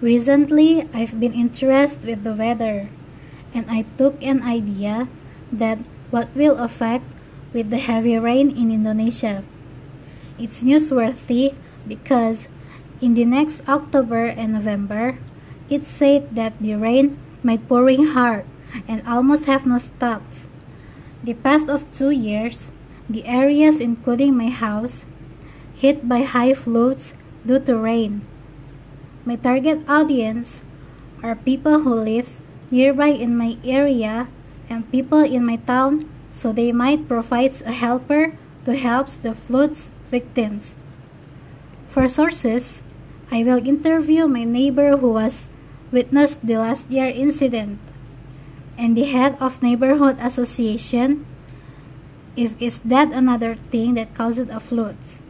Recently, I've been interested with the weather, and I took an idea that what will affect with the heavy rain in Indonesia. It's newsworthy because in the next October and November, it's said that the rain might pouring hard and almost have no stops. The past of two years, the areas including my house hit by high floods due to rain. My target audience are people who live nearby in my area and people in my town so they might provide a helper to help the floods victims. For sources, I will interview my neighbor who was witnessed the last year incident and the head of neighborhood association if is that another thing that caused a floods.